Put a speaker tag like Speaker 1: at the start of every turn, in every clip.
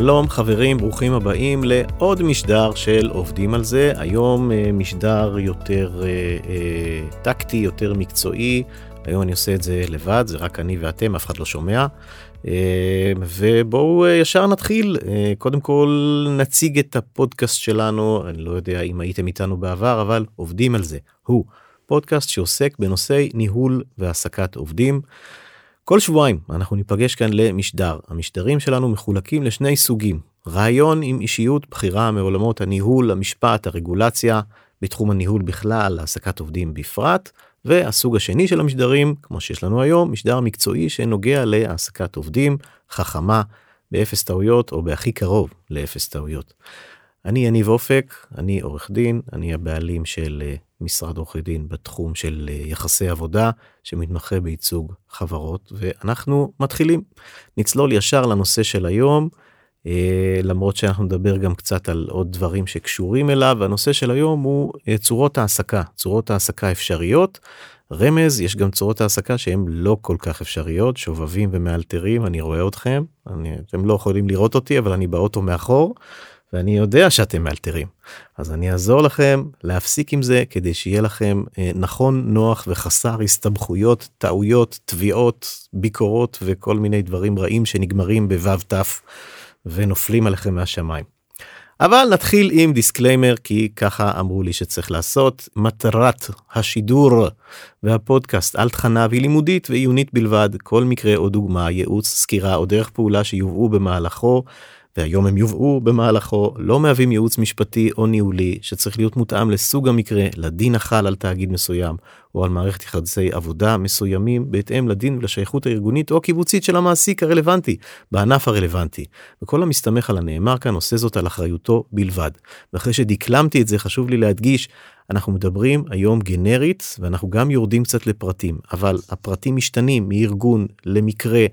Speaker 1: שלום חברים, ברוכים הבאים לעוד משדר של עובדים על זה. היום אה, משדר יותר אה, אה, טקטי, יותר מקצועי. היום אני עושה את זה לבד, זה רק אני ואתם, אף אחד לא שומע. ובואו ישר נתחיל. קודם כל נציג את הפודקאסט שלנו, אני לא יודע אם הייתם איתנו בעבר, אבל עובדים על זה. הוא פודקאסט שעוסק בנושאי ניהול והעסקת עובדים. כל שבועיים אנחנו ניפגש כאן למשדר. המשדרים שלנו מחולקים לשני סוגים. רעיון עם אישיות בכירה מעולמות הניהול, המשפט, הרגולציה, בתחום הניהול בכלל, העסקת עובדים בפרט. והסוג השני של המשדרים, כמו שיש לנו היום, משדר מקצועי שנוגע להעסקת עובדים, חכמה, באפס טעויות או בהכי קרוב לאפס טעויות. אני יניב אופק, אני עורך דין, אני הבעלים של אה, משרד עורכי דין בתחום של אה, יחסי עבודה שמתמחה בייצוג חברות ואנחנו מתחילים. נצלול ישר לנושא של היום אה, למרות שאנחנו נדבר גם קצת על עוד דברים שקשורים אליו הנושא של היום הוא צורות העסקה צורות העסקה אפשריות. רמז יש גם צורות העסקה שהן לא כל כך אפשריות שובבים ומאלתרים אני רואה אתכם אני, אתם לא יכולים לראות אותי אבל אני באוטו מאחור. ואני יודע שאתם מאלתרים. אז אני אעזור לכם להפסיק עם זה כדי שיהיה לכם אה, נכון נוח וחסר הסתבכויות טעויות תביעות ביקורות וכל מיני דברים רעים שנגמרים בו"ת ונופלים עליכם מהשמיים. אבל נתחיל עם דיסקליימר כי ככה אמרו לי שצריך לעשות. מטרת השידור והפודקאסט על תכניו היא לימודית ועיונית בלבד. כל מקרה או דוגמה ייעוץ סקירה או דרך פעולה שיובאו במהלכו והיום הם יובאו במהלכו לא מהווים ייעוץ משפטי או ניהולי שצריך להיות מותאם לסוג המקרה לדין החל על תאגיד מסוים או על מערכת יחסי עבודה מסוימים בהתאם לדין ולשייכות הארגונית או הקיבוצית של המעסיק הרלוונטי בענף הרלוונטי. וכל המסתמך על הנאמר כאן עושה זאת על אחריותו בלבד. ואחרי שדקלמתי את זה חשוב לי להדגיש אנחנו מדברים היום גנרית ואנחנו גם יורדים קצת לפרטים אבל הפרטים משתנים מארגון למקרה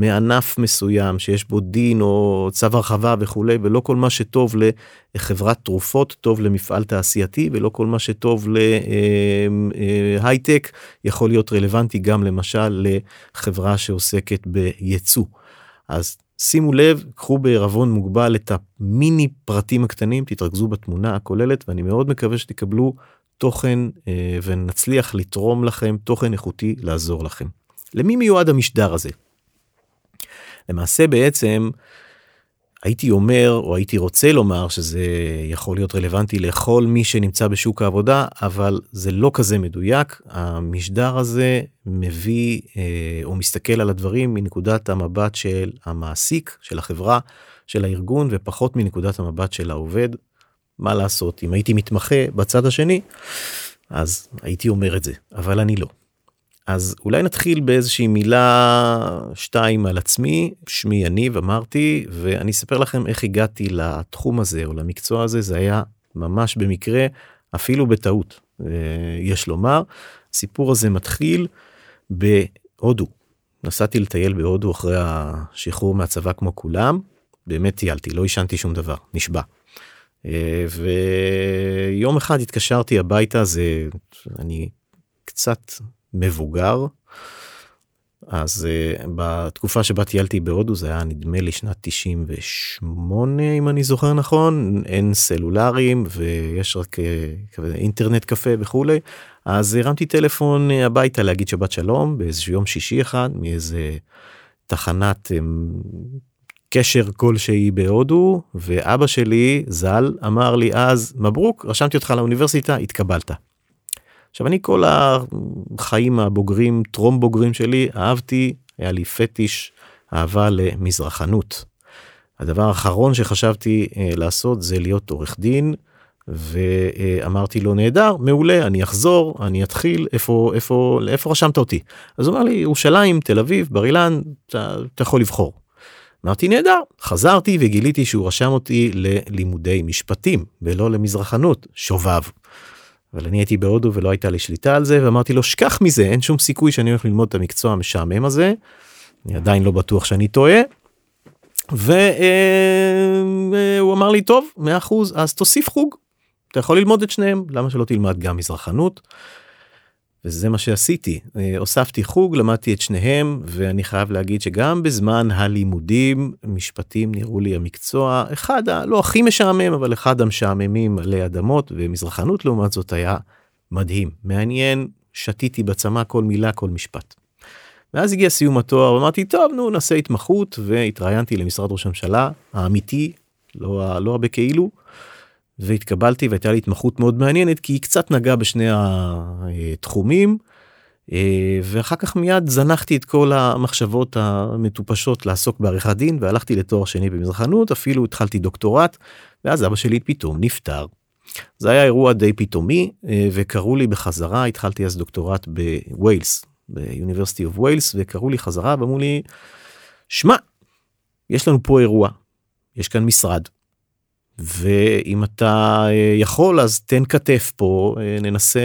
Speaker 1: מענף מסוים שיש בו דין או צו הרחבה וכולי ולא כל מה שטוב לחברת תרופות טוב למפעל תעשייתי ולא כל מה שטוב להייטק יכול להיות רלוונטי גם למשל לחברה שעוסקת בייצוא. אז שימו לב קחו בערבון מוגבל את המיני פרטים הקטנים תתרכזו בתמונה הכוללת ואני מאוד מקווה שתקבלו תוכן אה, ונצליח לתרום לכם תוכן איכותי לעזור לכם. למי מיועד המשדר הזה? למעשה בעצם הייתי אומר או הייתי רוצה לומר שזה יכול להיות רלוונטי לכל מי שנמצא בשוק העבודה אבל זה לא כזה מדויק המשדר הזה מביא אה, או מסתכל על הדברים מנקודת המבט של המעסיק של החברה של הארגון ופחות מנקודת המבט של העובד. מה לעשות אם הייתי מתמחה בצד השני אז הייתי אומר את זה אבל אני לא. אז אולי נתחיל באיזושהי מילה שתיים על עצמי. שמי יניב אמרתי ואני אספר לכם איך הגעתי לתחום הזה או למקצוע הזה. זה היה ממש במקרה אפילו בטעות אה, יש לומר. הסיפור הזה מתחיל בהודו. נסעתי לטייל בהודו אחרי השחרור מהצבא כמו כולם. באמת טיילתי לא עישנתי שום דבר נשבע. אה, ויום אחד התקשרתי הביתה זה אני קצת מבוגר. אז uh, בתקופה שבה טיילתי בהודו זה היה נדמה לי שנת 98 אם אני זוכר נכון אין סלולרים ויש רק uh, אינטרנט קפה וכולי אז הרמתי טלפון uh, הביתה להגיד שבת שלום באיזשהו יום שישי אחד מאיזה תחנת um, קשר כלשהי בהודו ואבא שלי ז"ל אמר לי אז מברוק רשמתי אותך לאוניברסיטה התקבלת. עכשיו אני כל החיים הבוגרים טרום בוגרים שלי אהבתי היה לי פטיש אהבה למזרחנות. הדבר האחרון שחשבתי אה, לעשות זה להיות עורך דין ואמרתי לו נהדר מעולה אני אחזור אני אתחיל איפה איפה איפה רשמת אותי אז הוא אמר לי ירושלים תל אביב בר אילן אתה, אתה יכול לבחור. אמרתי נהדר חזרתי וגיליתי שהוא רשם אותי ללימודי משפטים ולא למזרחנות שובב. אבל אני הייתי בהודו ולא הייתה לי שליטה על זה ואמרתי לו שכח מזה אין שום סיכוי שאני הולך ללמוד את המקצוע המשעמם הזה. אני עדיין לא בטוח שאני טועה. והוא אמר לי טוב 100% אז תוסיף חוג. אתה יכול ללמוד את שניהם למה שלא תלמד גם מזרחנות. וזה מה שעשיתי אה, הוספתי חוג למדתי את שניהם ואני חייב להגיד שגם בזמן הלימודים משפטים נראו לי המקצוע אחד הלא הכי משעמם אבל אחד המשעממים עלי אדמות ומזרחנות לעומת זאת היה מדהים מעניין שתיתי בצמא כל מילה כל משפט. ואז הגיע סיום התואר אמרתי טוב נו נעשה התמחות והתראיינתי למשרד ראש הממשלה האמיתי לא לא הרבה כאילו. והתקבלתי והייתה לי התמחות מאוד מעניינת כי היא קצת נגעה בשני התחומים. אה, ואחר כך מיד זנחתי את כל המחשבות המטופשות לעסוק בעריכת דין והלכתי לתואר שני במזרחנות אפילו התחלתי דוקטורט ואז אבא שלי פתאום נפטר. זה היה אירוע די פתאומי אה, וקראו לי בחזרה התחלתי אז דוקטורט בווילס ב University of Wales וקראו לי חזרה ואמרו לי שמע יש לנו פה אירוע יש כאן משרד ואם אתה אה, יכול אז תן כתף פה אה, ננסה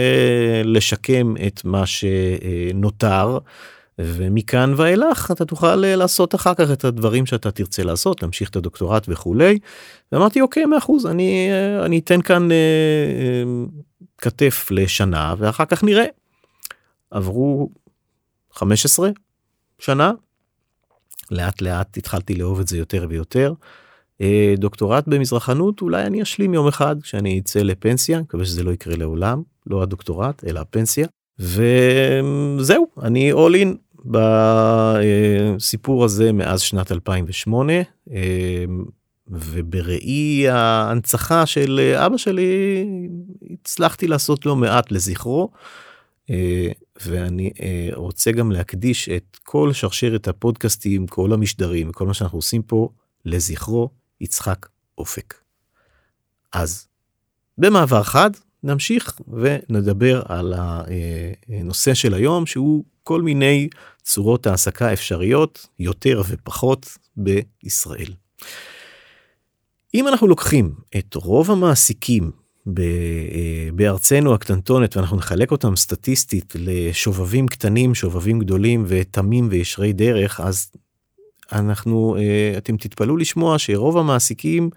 Speaker 1: לשקם את מה שנותר ומכאן ואילך אתה תוכל לעשות אחר כך את הדברים שאתה תרצה לעשות להמשיך את הדוקטורט וכולי. ואמרתי אוקיי מאה אחוז אני אה, אני אתן כאן כתף לשנה ואחר כך נראה. עברו 15 שנה לאט לאט התחלתי לאהוב את זה יותר ויותר. אה, דוקטורט במזרחנות אולי אני אשלים יום אחד כשאני אצא לפנסיה מקווה שזה לא יקרה לעולם לא הדוקטורט אלא הפנסיה וזהו אני all in בסיפור הזה מאז שנת 2008 אה, ובראי ההנצחה של אבא שלי הצלחתי לעשות לא מעט לזכרו. אה, ואני רוצה גם להקדיש את כל שרשרת הפודקאסטים כל המשדרים כל מה שאנחנו עושים פה לזכרו יצחק אופק. אז במעבר חד נמשיך ונדבר על הנושא של היום שהוא כל מיני צורות העסקה אפשריות יותר ופחות בישראל. אם אנחנו לוקחים את רוב המעסיקים בארצנו הקטנטונת ואנחנו נחלק אותם סטטיסטית לשובבים קטנים שובבים גדולים ותמים וישרי דרך אז אנחנו אה, אתם תתפלאו לשמוע שרוב המעסיקים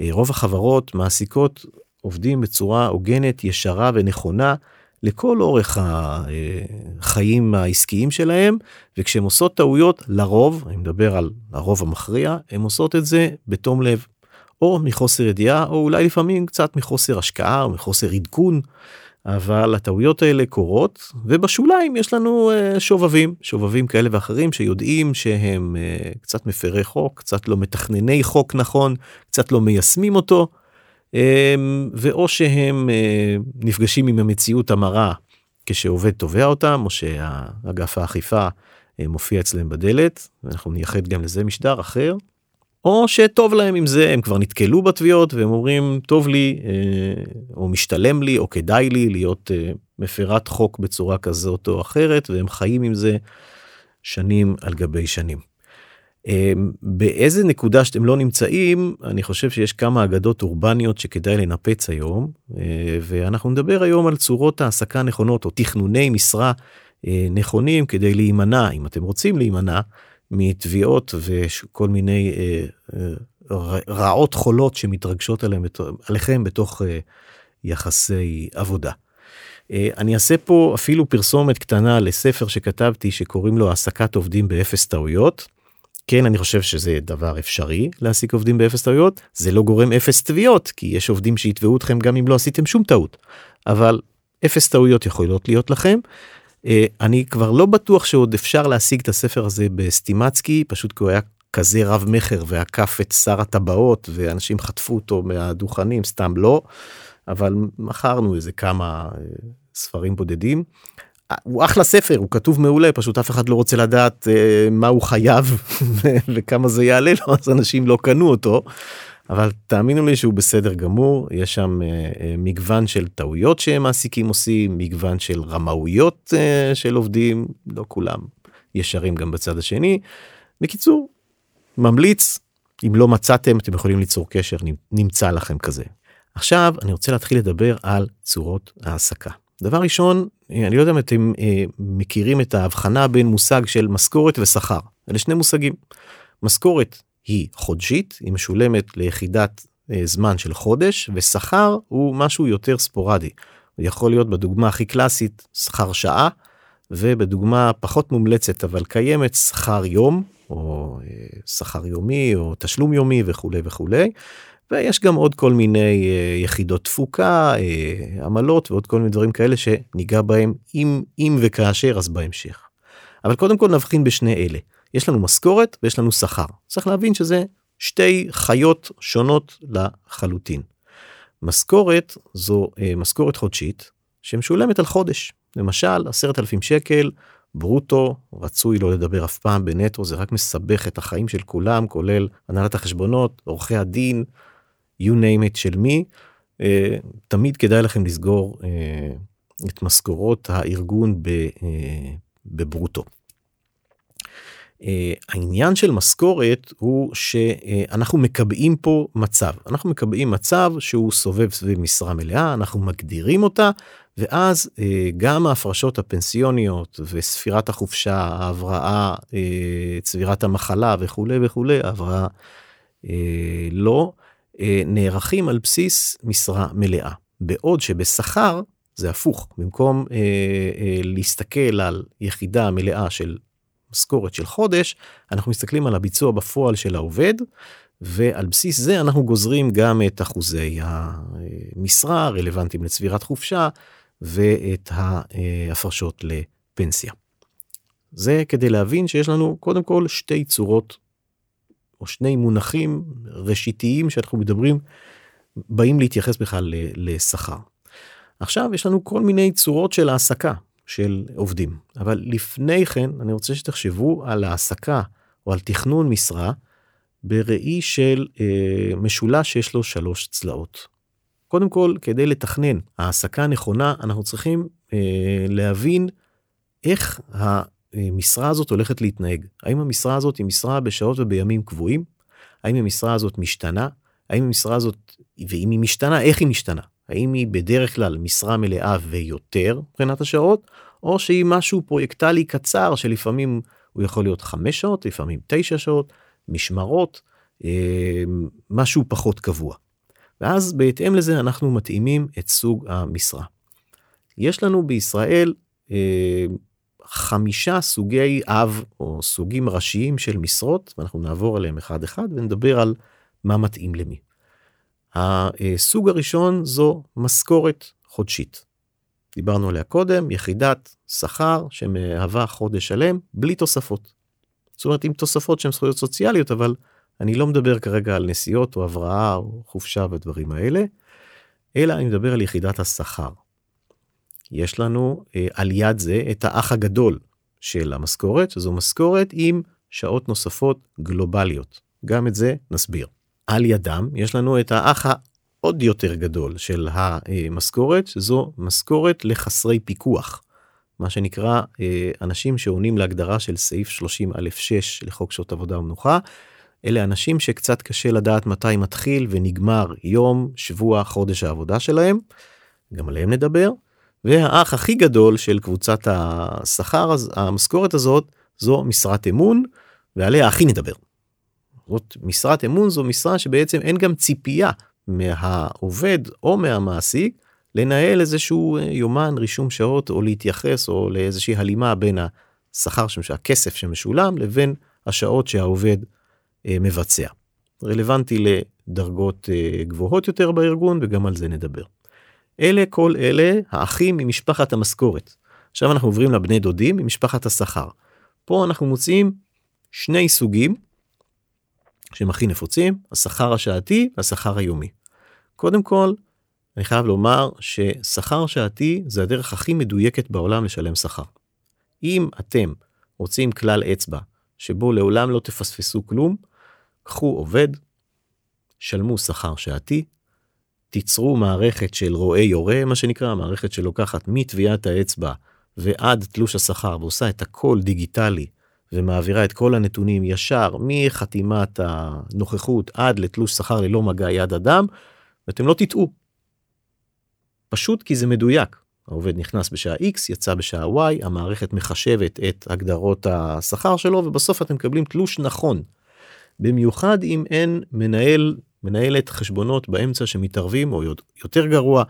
Speaker 1: אה, רוב החברות מעסיקות עובדים בצורה הוגנת ישרה ונכונה לכל אורך החיים העסקיים שלהם וכשהם עושות טעויות לרוב אני מדבר על הרוב המכריע הם עושות את זה בתום לב או מחוסר ידיעה או אולי לפעמים קצת מחוסר השקעה או מחוסר עדכון. אבל הטעויות האלה קורות ובשוליים יש לנו uh, שובבים שובבים כאלה ואחרים שיודעים שהם uh, קצת מפרי חוק קצת לא מתכנני חוק נכון קצת לא מיישמים אותו um, ואו שהם uh, נפגשים עם המציאות המרה כשעובד תובע אותם או שאגף האכיפה uh, מופיע אצלם בדלת אנחנו נייחד גם לזה משדר אחר. או שטוב להם עם זה הם כבר נתקלו בתביעות והם אומרים טוב לי אה, או משתלם לי או כדאי לי להיות אה, מפרת חוק בצורה כזאת או אחרת והם חיים עם זה שנים על גבי שנים. אה, באיזה נקודה שאתם לא נמצאים אני חושב שיש כמה אגדות אורבניות שכדאי לנפץ היום ואנחנו נדבר היום על צורות העסקה נכונות או תכנוני משרה נכונים כדי להימנע אם אתם רוצים להימנע מתביעות וכל מיני אה, אה, רעות חולות שמתרגשות עליהם, עליכם בתוך אה, יחסי עבודה. אה, אני אעשה פה אפילו פרסומת קטנה לספר שכתבתי שקוראים לו העסקת עובדים באפס טעויות. כן אני חושב שזה דבר אפשרי להעסיק עובדים באפס טעויות זה לא גורם אפס תביעות כי יש עובדים שיתבעו אתכם גם אם לא עשיתם שום טעות אבל אפס טעויות יכולות להיות לכם אני כבר לא בטוח שעוד אפשר להשיג את הספר הזה בסטימצקי פשוט כי הוא היה כזה רב מכר ועקף את שר הטבעות ואנשים חטפו אותו מהדוכנים סתם לא אבל מכרנו איזה כמה אה, ספרים בודדים. הוא אחלה ספר הוא כתוב מעולה פשוט אף אחד לא רוצה לדעת מה הוא חייב וכמה זה יעלה לו אז אנשים לא קנו אותו אבל תאמינו לי שהוא בסדר גמור יש שם uh, uh, מגוון של טעויות שמעסיקים עושים מגוון של רמאויות uh, של עובדים לא כולם ישרים גם בצד השני. בקיצור ממליץ אם לא מצאתם אתם יכולים ליצור קשר נמצא לכם כזה. עכשיו אני רוצה להתחיל לדבר על צורות העסקה. דבר ראשון אני לא יודע אם אתם אה, מכירים את ההבחנה בין מושג של משכורת ושכר אלה שני מושגים. משכורת היא חודשית, היא משולמת ליחידת אה, זמן של חודש, ושכר הוא משהו יותר ספורדי. יכול להיות בדוגמה הכי קלאסית שכר שעה, ובדוגמה פחות מומלצת אבל קיימת שכר יום, או אה, שכר יומי, או תשלום יומי וכולי וכולי. ויש גם עוד כל מיני אה, יחידות תפוקה, עמלות ועוד כל מיני דברים כאלה שניגע בהם אם, אם וכאשר אז בהמשך. אבל קודם כל נבחין בשני אלה. יש לנו משכורת ויש לנו שכר. צריך להבין שזה שתי חיות שונות לחלוטין. משכורת זו אה, משכורת חודשית שמשולמת על חודש. למשל עשרת אלפים שקל ברוטו רצוי לא לדבר אף פעם בנטו זה רק מסבך את החיים של כולם כולל הנהלת החשבונות עורכי הדין you name it של מי אה, תמיד כדאי לכם לסגור אה, את משכורות הארגון ב, אה, בברוטו. Uh, העניין של משכורת הוא שאנחנו מקבעים פה מצב. אנחנו מקבעים מצב שהוא סובב סביב משרה מלאה אנחנו מגדירים אותה ואז uh, גם ההפרשות הפנסיוניות וספירת החופשה ההבראה uh, צבירת המחלה וכולי וכולי ההבראה לא נערכים על בסיס משרה מלאה. בעוד שבשכר זה הפוך. במקום uh, uh, להסתכל על יחידה מלאה של משכורת של חודש, אנחנו מסתכלים על הביצוע בפועל של העובד, ועל בסיס זה אנחנו גוזרים גם את אחוזי המשרה הרלוונטיים לצבירת חופשה ואת ההפרשות לפנסיה. זה כדי להבין שיש לנו קודם כל שתי צורות או שני מונחים ראשיתיים שאנחנו מדברים באים להתייחס בכלל לשכר. עכשיו יש לנו כל מיני צורות של העסקה של עובדים. אבל לפני כן אני רוצה שתחשבו על העסקה או על תכנון משרה בראי של אה, משולש שיש לו שלוש צלעות. קודם כל כדי לתכנן העסקה נכונה אנחנו צריכים אה, להבין איך המשרה הזאת הולכת להתנהג. האם המשרה הזאת היא משרה בשעות ובימים קבועים? האם המשרה הזאת משתנה? האם המשרה הזאת, ואם היא משתנה, איך היא משתנה? האם היא בדרך כלל משרה מלאה ויותר מבחינת השעות, או שהיא משהו פרויקטלי קצר שלפעמים הוא יכול להיות חמש שעות, לפעמים תשע שעות, משמרות, אה, משהו פחות קבוע. ואז בהתאם לזה אנחנו מתאימים את סוג המשרה. יש לנו בישראל אה, חמישה סוגי אב או סוגים ראשיים של משרות ואנחנו נעבור עליהם אחד אחד ונדבר על מה מתאים למי. הסוג הראשון זו משכורת חודשית. דיברנו עליה קודם, יחידת שכר שמהווה חודש שלם בלי תוספות. זאת אומרת עם תוספות שהן זכויות סוציאליות אבל אני לא מדבר כרגע על נסיעות או הבראה או חופשה ודברים האלה, אלא אני מדבר על יחידת השכר. יש לנו אה, על יד זה את האח הגדול של המשכורת, שזו משכורת עם שעות נוספות גלובליות. גם את זה נסביר. על ידם יש לנו את האח העוד יותר גדול של המשכורת, שזו משכורת לחסרי פיקוח. מה שנקרא אה, אנשים שעונים להגדרה של סעיף 30 א 6 לחוק שעות עבודה ומנוחה. אלה אנשים שקצת קשה לדעת מתי מתחיל ונגמר יום, שבוע, חודש העבודה שלהם. גם עליהם נדבר. והאח הכי גדול של קבוצת השכר, המשכורת הזאת, זו משרת אמון, ועליה הכי נדבר. זאת משרת אמון זו משרה שבעצם אין גם ציפייה מהעובד או מהמעסיק לנהל איזשהו אה, יומן רישום שעות או להתייחס או לאיזושהי הלימה בין השכר הכסף שמשולם לבין השעות שהעובד אה, מבצע. רלוונטי לדרגות אה, גבוהות יותר בארגון וגם על זה נדבר. אלה כל אלה האחים ממשפחת המשכורת. עכשיו אנחנו עוברים לבני דודים ממשפחת השכר. פה אנחנו מוצאים שני סוגים שהם הכי נפוצים, השכר השעתי והשכר היומי. קודם כל, אני חייב לומר ששכר שעתי זה הדרך הכי מדויקת בעולם לשלם שכר. אם אתם רוצים כלל אצבע שבו לעולם לא תפספסו כלום, קחו עובד, שלמו שכר שעתי, תיצרו מערכת של רואה יורה, מה שנקרא, מערכת שלוקחת מטביעת האצבע ועד תלוש השכר ועושה את הכל דיגיטלי ומעבירה את כל הנתונים ישר מחתימת הנוכחות עד לתלוש שכר ללא מגע יד אדם, ואתם לא תטעו. פשוט כי זה מדויק. העובד נכנס בשעה x, יצא בשעה y, המערכת מחשבת את הגדרות השכר שלו, ובסוף אתם מקבלים תלוש נכון. במיוחד אם אין מנהל, מנהלת חשבונות באמצע שמתערבים, או יותר גרוע,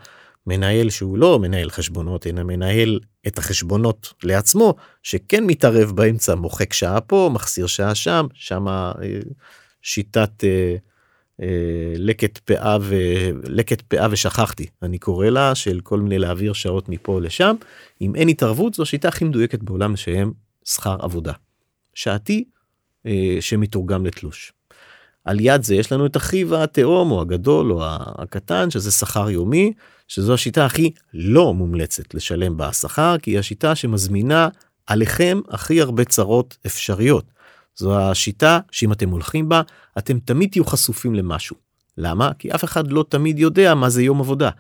Speaker 1: מנהל שהוא לא מנהל חשבונות אלא מנהל את החשבונות לעצמו שכן מתערב באמצע מוחק שעה פה מחסיר שעה שם שמה אה, שיטת אה, אה, לקט פאה ולקט פאה ושכחתי אני קורא לה של כל מיני להעביר שעות מפה לשם אם אין התערבות זו השיטה הכי מדויקת בעולם לשם שכר עבודה. שעתי אה, שמתורגם לתלוש. על יד זה יש לנו את אחיו התאום או הגדול או הקטן שזה שכר יומי שזו השיטה הכי לא מומלצת לשלם בה שכר כי היא השיטה שמזמינה עליכם הכי הרבה צרות אפשריות. זו השיטה שאם אתם הולכים בה אתם תמיד תהיו חשופים למשהו. למה? כי אף אחד לא תמיד יודע מה זה יום עבודה.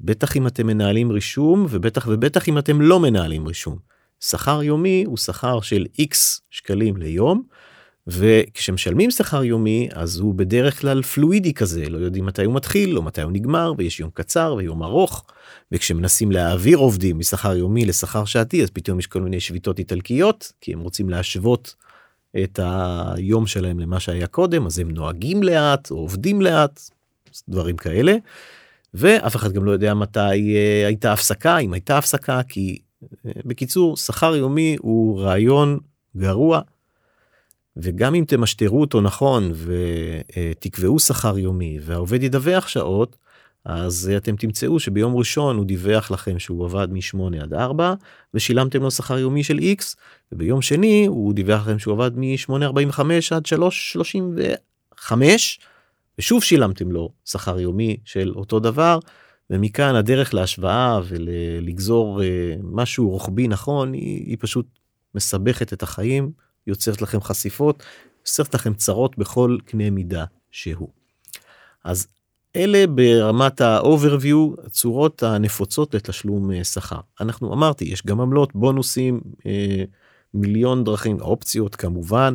Speaker 1: בטח אם אתם מנהלים רישום ובטח ובטח אם אתם לא מנהלים רישום. שכר יומי הוא שכר של x שקלים ליום וכשמשלמים שכר יומי אז הוא בדרך כלל פלואידי כזה לא יודעים מתי הוא מתחיל או מתי הוא נגמר ויש יום קצר ויום ארוך וכשמנסים להעביר עובדים משכר יומי לשכר שעתי אז פתאום יש כל מיני שביתות איטלקיות כי הם רוצים להשוות את היום שלהם למה שהיה קודם אז הם נוהגים לאט או עובדים לאט דברים כאלה. ואף אחד גם לא יודע מתי uh, הייתה הפסקה אם הייתה הפסקה כי uh, בקיצור שכר יומי הוא רעיון גרוע. וגם אם תמשטרו אותו נכון ותקבעו שכר יומי והעובד ידווח שעות אז אתם תמצאו שביום ראשון הוא דיווח לכם שהוא עבד מ-8 עד 4 ושילמתם לו שכר יומי של x וביום שני הוא דיווח לכם שהוא עבד מ-8.45 עד 3.35 ושוב שילמתם לו שכר יומי של אותו דבר ומכאן הדרך להשוואה ולגזור אה, משהו רוחבי נכון היא, היא פשוט מסבכת את החיים יוצרת לכם חשיפות יוצרת לכם צרות בכל קנה מידה שהוא. אז אלה ברמת ה-overview הצורות הנפוצות לתשלום אה, שכר. אנחנו אמרתי יש גם עמלות בונוסים אה, מיליון דרכים אופציות כמובן.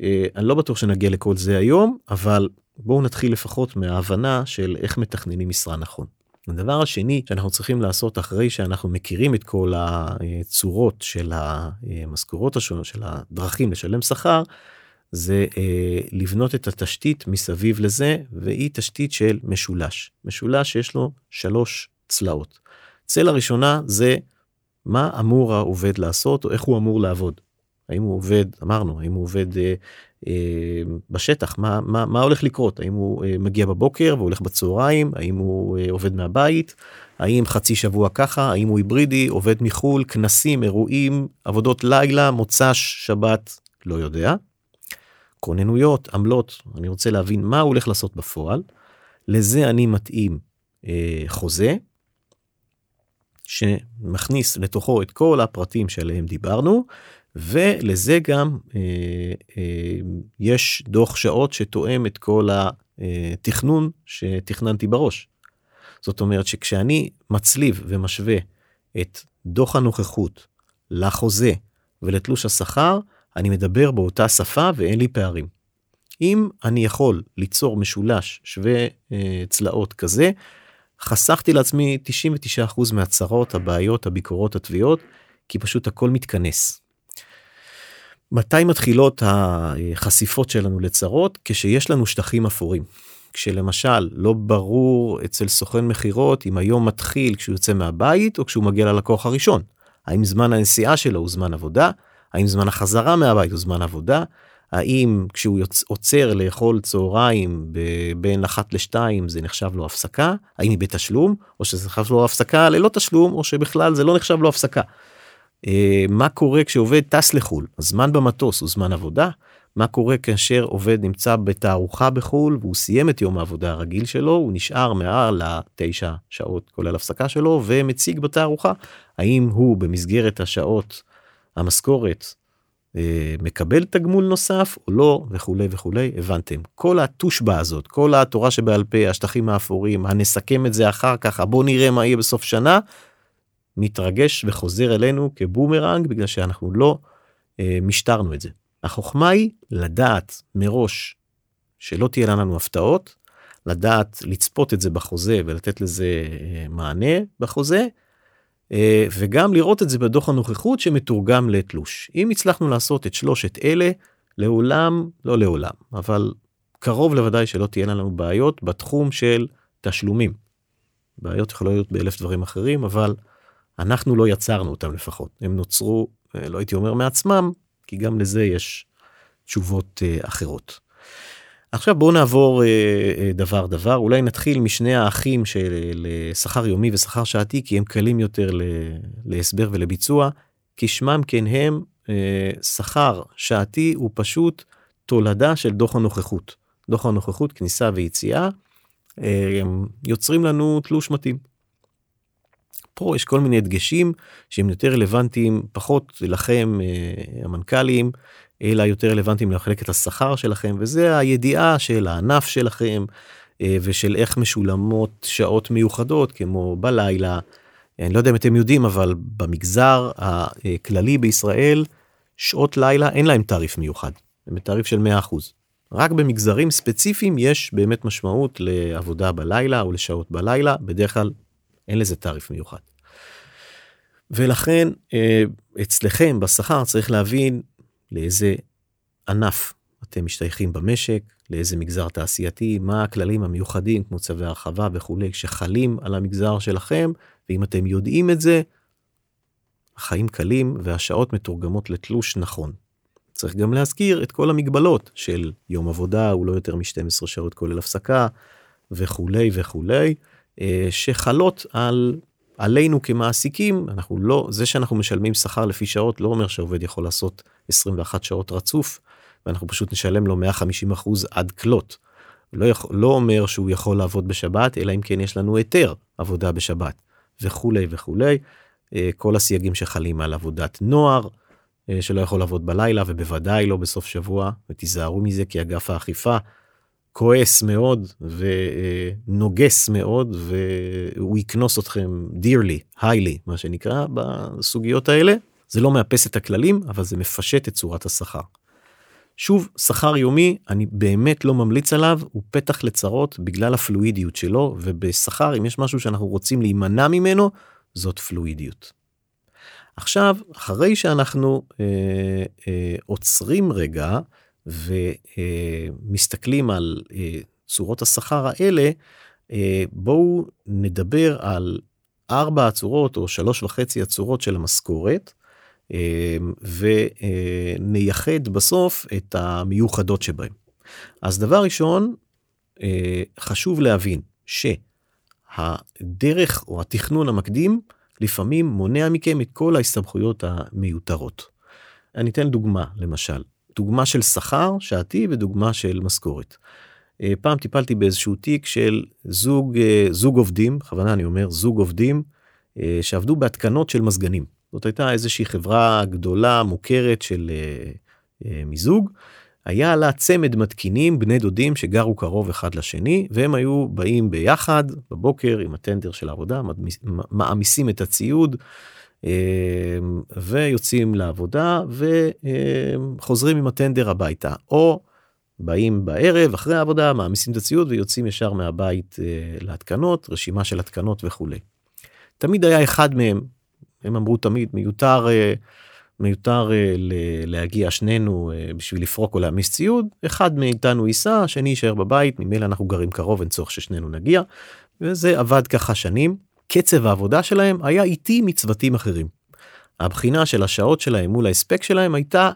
Speaker 1: אה, אני לא בטוח שנגיע לכל זה היום אבל בואו נתחיל לפחות מההבנה של איך מתכננים משרה נכון. הדבר השני שאנחנו צריכים לעשות אחרי שאנחנו מכירים את כל הצורות של המשכורות השונות של הדרכים לשלם שכר זה אה, לבנות את התשתית מסביב לזה והיא תשתית של משולש משולש שיש לו שלוש צלעות. צלע ראשונה זה מה אמור העובד לעשות או איך הוא אמור לעבוד. האם הוא עובד אמרנו האם הוא עובד אה, אה, בשטח מה מה מה הולך לקרות? האם הוא אה, מגיע בבוקר והולך בצהריים? האם הוא אה, עובד מהבית? האם חצי שבוע ככה? האם הוא היברידי? עובד מחול? כנסים אירועים עבודות לילה מוצ"ש שבת? לא יודע. כוננויות עמלות אני רוצה להבין מה הוא הולך לעשות בפועל. לזה אני מתאים אה, חוזה. שמכניס לתוכו את כל הפרטים שעליהם דיברנו ולזה גם אה, אה, יש דוח שעות שתואם את כל התכנון שתכננתי בראש. זאת אומרת שכשאני מצליב ומשווה את דוח הנוכחות לחוזה ולתלוש השכר, אני מדבר באותה שפה ואין לי פערים. אם אני יכול ליצור משולש שווה אה, צלעות כזה, חסכתי לעצמי 99% מהצרות, הבעיות, הביקורות, התביעות, כי פשוט הכל מתכנס. מתי מתחילות החשיפות שלנו לצרות? כשיש לנו שטחים אפורים. כשלמשל לא ברור אצל סוכן מכירות אם היום מתחיל כשהוא יוצא מהבית או כשהוא מגיע ללקוח הראשון. האם זמן הנסיעה שלו הוא זמן עבודה? האם זמן החזרה מהבית הוא זמן עבודה? האם כשהוא יוצ... עוצר לאכול צהריים בין אחת לשתיים זה נחשב לו הפסקה? האם היא בתשלום? או שזה נחשב לו הפסקה ללא תשלום או שבכלל זה לא נחשב לו הפסקה. אה, מה קורה כשעובד טס לחו"ל? הזמן במטוס הוא זמן עבודה. מה קורה כאשר עובד נמצא בתערוכה בחו"ל והוא סיים את יום העבודה הרגיל שלו הוא נשאר מעל לתשע שעות כולל הפסקה שלו ומציג בתערוכה. האם הוא במסגרת השעות המשכורת אה, מקבל תגמול נוסף או לא וכולי וכולי? הבנתם. כל התושבע הזאת כל התורה שבעל פה השטחים האפורים הנסכם את זה אחר כך בוא נראה מה יהיה בסוף שנה מתרגש וחוזר אלינו כבומרנג בגלל שאנחנו לא אה, משטרנו את זה. החוכמה היא לדעת מראש שלא תהיה לנו הפתעות, לדעת לצפות את זה בחוזה ולתת לזה אה, מענה בחוזה, אה, וגם לראות את זה בדוח הנוכחות שמתורגם לתלוש. אם הצלחנו לעשות את שלושת אלה, לעולם, לא לעולם, אבל קרוב לוודאי שלא תהיה לנו בעיות בתחום של תשלומים. בעיות יכולות להיות באלף דברים אחרים, אבל אנחנו לא יצרנו אותם לפחות. הם נוצרו, אה, לא הייתי אומר מעצמם, כי גם לזה יש תשובות אה, אחרות. עכשיו בואו נעבור דבר דבר, אולי נתחיל משני האחים של שכר יומי ושכר שעתי, כי הם קלים יותר להסבר ולביצוע. כשמם כן הם, שכר שעתי הוא פשוט תולדה של דוח הנוכחות. דוח הנוכחות, כניסה ויציאה, יוצרים לנו תלוש מתאים. פה יש כל מיני דגשים שהם יותר רלוונטיים פחות לכם אה, המנכ"לים אלא יותר רלוונטיים למחלקת השכר שלכם וזה הידיעה של הענף שלכם אה, ושל איך משולמות שעות מיוחדות כמו בלילה. אני לא יודע אם אתם יודעים אבל במגזר הכללי בישראל שעות לילה אין להם תעריף מיוחד. הם בתעריף של 100%. רק במגזרים ספציפיים יש באמת משמעות לעבודה בלילה או לשעות בלילה, בדרך כלל אין לזה תעריף מיוחד. ולכן אה, אצלכם בשכר צריך להבין לאיזה ענף אתם משתייכים במשק, לאיזה מגזר תעשייתי, מה הכללים המיוחדים כמו צווי הרחבה וכולי שחלים על המגזר שלכם, ואם אתם יודעים את זה, החיים קלים והשעות מתורגמות לתלוש נכון. צריך גם להזכיר את כל המגבלות של יום עבודה הוא לא יותר מ-12 שעות כולל הפסקה וכולי וכולי שחלות על עלינו כמעסיקים אנחנו לא זה שאנחנו משלמים שכר לפי שעות לא אומר שעובד יכול לעשות 21 שעות רצוף ואנחנו פשוט נשלם לו 150 אחוז עד כלות. לא, יכול, לא אומר שהוא יכול לעבוד בשבת אלא אם כן יש לנו היתר עבודה בשבת וכולי וכולי אה, כל הסייגים שחלים על עבודת נוער אה, שלא יכול לעבוד בלילה ובוודאי לא בסוף שבוע ותיזהרו מזה כי אגף האכיפה כועס מאוד ונוגס מאוד והוא יקנוס אתכם dearly, highly מה שנקרא בסוגיות האלה. זה לא מאפס את הכללים אבל זה מפשט את צורת השכר. שוב שכר יומי אני באמת לא ממליץ עליו הוא פתח לצרות בגלל הפלואידיות שלו ובשכר אם יש משהו שאנחנו רוצים להימנע ממנו זאת פלואידיות. עכשיו אחרי שאנחנו אה, אה, עוצרים רגע ומסתכלים על אה, צורות השכר האלה אה, בואו נדבר על ארבע הצורות או שלוש וחצי הצורות של המשכורת אה, ונייחד בסוף את המיוחדות שבהם. אז דבר ראשון חשוב להבין שהדרך או התכנון המקדים לפעמים מונע מכם את כל ההסתבכויות המיותרות. אני אתן דוגמה למשל דוגמה של שכר שעתי ודוגמה של משכורת. אה, פעם טיפלתי באיזשהו תיק של זוג אה, זוג עובדים בכוונה אני אומר זוג עובדים אה, שעבדו בהתקנות של מזגנים. זאת הייתה איזושהי חברה גדולה מוכרת של מיזוג היה לה צמד מתקינים בני דודים שגרו קרוב אחד לשני והם היו באים ביחד בבוקר עם הטנדר של העבודה מעמיסים את הציוד ויוצאים לעבודה וחוזרים עם הטנדר הביתה או באים בערב אחרי העבודה מעמיסים את הציוד ויוצאים ישר מהבית אה, להתקנות רשימה של התקנות וכולי. תמיד היה אחד מהם הם אמרו תמיד מיותר אה, מיותר אה, להגיע שנינו אה, בשביל לפרוק או להעמיס ציוד אחד מאיתנו ייסע השני יישאר בבית ממילא אנחנו גרים קרוב אין צורך ששנינו נגיע וזה עבד ככה שנים קצב העבודה שלהם היה איטי מצוותים אחרים. הבחינה של השעות שלהם מול ההספק שלהם הייתה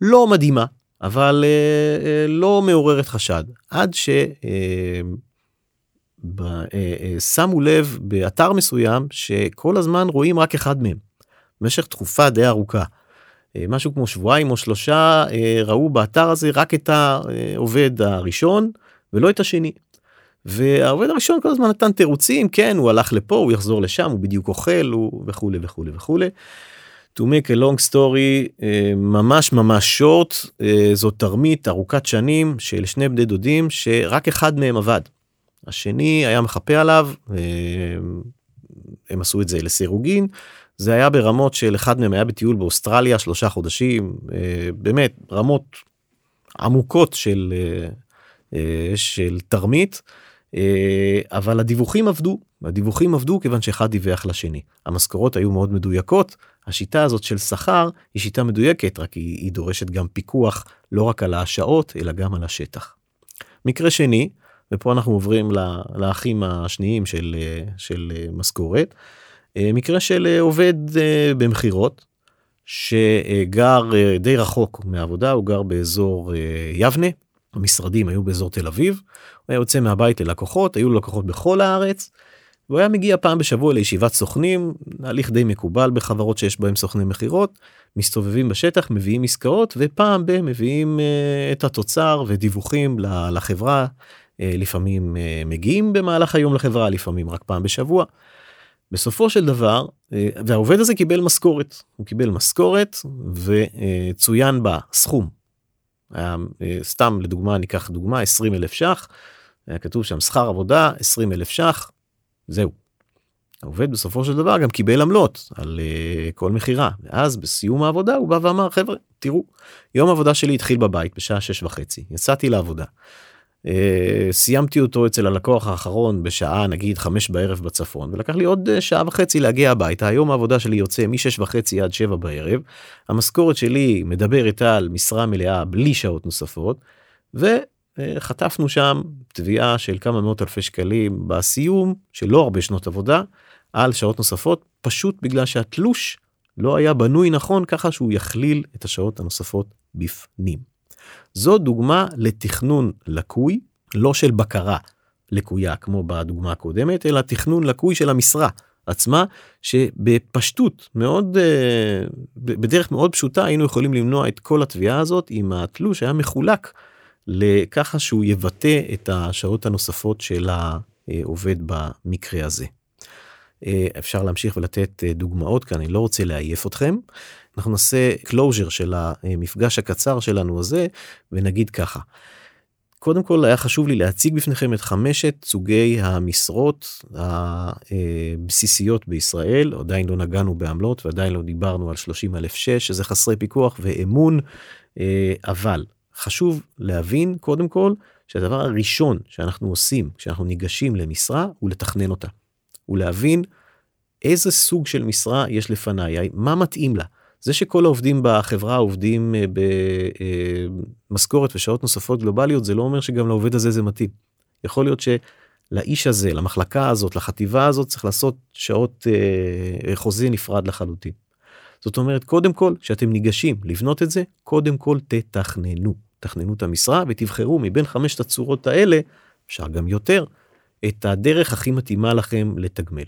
Speaker 1: לא מדהימה אבל אה, אה, לא מעוררת חשד עד ששמו אה, אה, לב באתר מסוים שכל הזמן רואים רק אחד מהם. במשך תקופה די ארוכה. אה, משהו כמו שבועיים או שלושה אה, ראו באתר הזה רק את העובד הראשון ולא את השני. והעובד הראשון כל הזמן נתן תירוצים כן הוא הלך לפה הוא יחזור לשם הוא בדיוק אוכל הוא וכולי וכולי וכולי. To make a long story אה, ממש ממש שורט זו תרמית ארוכת שנים של שני בני דודים שרק אחד מהם עבד. השני היה מחפה עליו הם עשו את זה לסירוגין זה היה ברמות של אחד מהם היה בטיול באוסטרליה שלושה חודשים אה, באמת רמות עמוקות של אה, אה, של תרמית אבל הדיווחים עבדו הדיווחים עבדו כיוון שאחד דיווח לשני המשכורות היו מאוד מדויקות השיטה הזאת של שכר היא שיטה מדויקת רק היא, היא דורשת גם פיקוח לא רק על השעות אלא גם על השטח. מקרה שני ופה אנחנו עוברים לאחים השניים של, של משכורת. מקרה של עובד במכירות שגר די רחוק מהעבודה, הוא גר באזור יבנה, המשרדים היו באזור תל אביב, הוא היה יוצא מהבית ללקוחות, היו לו לקוחות בכל הארץ, והוא היה מגיע פעם בשבוע לישיבת סוכנים, הליך די מקובל בחברות שיש בהם סוכני מכירות, מסתובבים בשטח, מביאים עסקאות, ופעם ב- מביאים uh, את התוצר ודיווחים לחברה, uh, לפעמים uh, מגיעים במהלך היום לחברה, לפעמים רק פעם בשבוע. בסופו של דבר, uh, והעובד הזה קיבל משכורת, הוא קיבל משכורת וצוין בה סכום. היה, uh, סתם לדוגמה, ניקח דוגמה, 20 אלף ש"ח, היה כתוב שם שכר עבודה 20 אלף ש"ח, זהו. העובד בסופו של דבר גם קיבל עמלות על uh, כל מכירה ואז בסיום העבודה הוא בא ואמר חבר'ה תראו יום עבודה שלי התחיל בבית בשעה שש וחצי יצאתי לעבודה. Uh, סיימתי אותו אצל הלקוח האחרון בשעה נגיד חמש בערב בצפון ולקח לי עוד uh, שעה וחצי להגיע הביתה היום העבודה שלי יוצא משש וחצי עד שבע בערב המשכורת שלי מדברת על משרה מלאה בלי שעות נוספות. ו... חטפנו שם תביעה של כמה מאות אלפי שקלים בסיום של לא הרבה שנות עבודה על שעות נוספות פשוט בגלל שהתלוש לא היה בנוי נכון ככה שהוא יכליל את השעות הנוספות בפנים. זו דוגמה לתכנון לקוי לא של בקרה לקויה כמו בדוגמה הקודמת אלא תכנון לקוי של המשרה עצמה שבפשטות מאוד בדרך מאוד פשוטה היינו יכולים למנוע את כל התביעה הזאת אם התלוש היה מחולק לככה שהוא יבטא את השעות הנוספות של העובד במקרה הזה. אה, אפשר להמשיך ולתת אה, דוגמאות כאן, אני לא רוצה לעייף אתכם. אנחנו נעשה closure של המפגש הקצר שלנו הזה ונגיד ככה. קודם כל היה חשוב לי להציג בפניכם את חמשת סוגי המשרות הבסיסיות בישראל עדיין לא נגענו בעמלות ועדיין לא דיברנו על 30 אלף 6 שזה חסרי פיקוח ואמון אה, אבל חשוב להבין קודם כל שהדבר הראשון שאנחנו עושים כשאנחנו ניגשים למשרה הוא לתכנן אותה. הוא להבין איזה סוג של משרה יש לפניי, מה מתאים לה. זה שכל העובדים בחברה עובדים אה, במשכורת ושעות נוספות גלובליות זה לא אומר שגם לעובד הזה זה מתאים. יכול להיות שלאיש הזה למחלקה הזאת לחטיבה הזאת צריך לעשות שעות אה, חוזה נפרד לחלוטין. זאת אומרת קודם כל שאתם ניגשים לבנות את זה קודם כל תתכננו. תכננו את המשרה ותבחרו מבין חמשת הצורות האלה, אפשר גם יותר, את הדרך הכי מתאימה לכם לתגמל.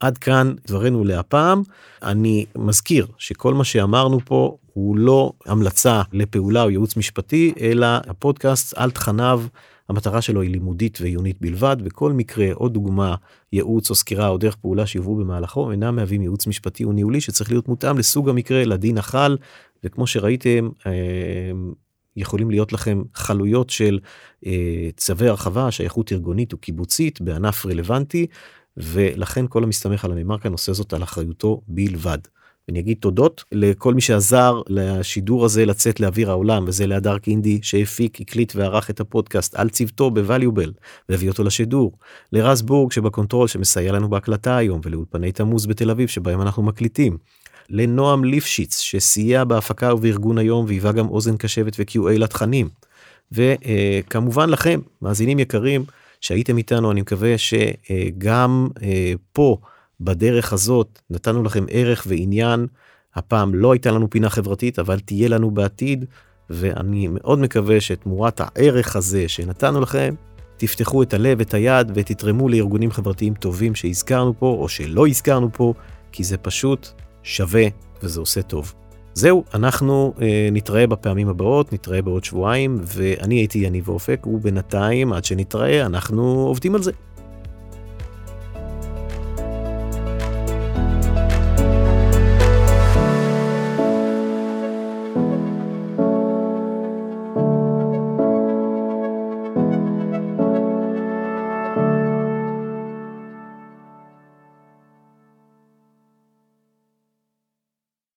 Speaker 1: עד כאן דברנו להפעם. אני מזכיר שכל מה שאמרנו פה הוא לא המלצה לפעולה או ייעוץ משפטי, אלא הפודקאסט על תכניו, המטרה שלו היא לימודית ועיונית בלבד, וכל מקרה או דוגמה, ייעוץ או סקירה או דרך פעולה שיובאו במהלכו אינם מהווים ייעוץ משפטי או ניהולי שצריך להיות מותאם לסוג המקרה, לדין החל, וכמו שראיתם, אה, יכולים להיות לכם חלויות של אה, צווי הרחבה, שייכות ארגונית או קיבוצית בענף רלוונטי, ולכן כל המסתמך על הנאמר כאן עושה זאת על אחריותו בלבד. אני אגיד תודות לכל מי שעזר לשידור הזה לצאת לאוויר העולם וזה להדר קינדי שהפיק הקליט וערך את הפודקאסט על צוותו בווליובל והביא אותו לשידור. לרז בורג שבקונטרול שמסייע לנו בהקלטה היום ולאולפני תמוז בתל אביב שבהם אנחנו מקליטים. לנועם ליפשיץ שסייע בהפקה ובארגון היום והיווה גם אוזן קשבת ו-QA לתכנים. וכמובן לכם מאזינים יקרים שהייתם איתנו אני מקווה שגם אה, פה בדרך הזאת נתנו לכם ערך ועניין. הפעם לא הייתה לנו פינה חברתית אבל תהיה לנו בעתיד ואני מאוד מקווה שתמורת הערך הזה שנתנו לכם תפתחו את הלב את היד ותתרמו לארגונים חברתיים טובים שהזכרנו פה או שלא הזכרנו פה כי זה פשוט שווה וזה עושה טוב. זהו, אנחנו אה, נתראה בפעמים הבאות, נתראה בעוד שבועיים, ואני הייתי יניב אופק, ובינתיים, עד שנתראה, אנחנו עובדים על זה.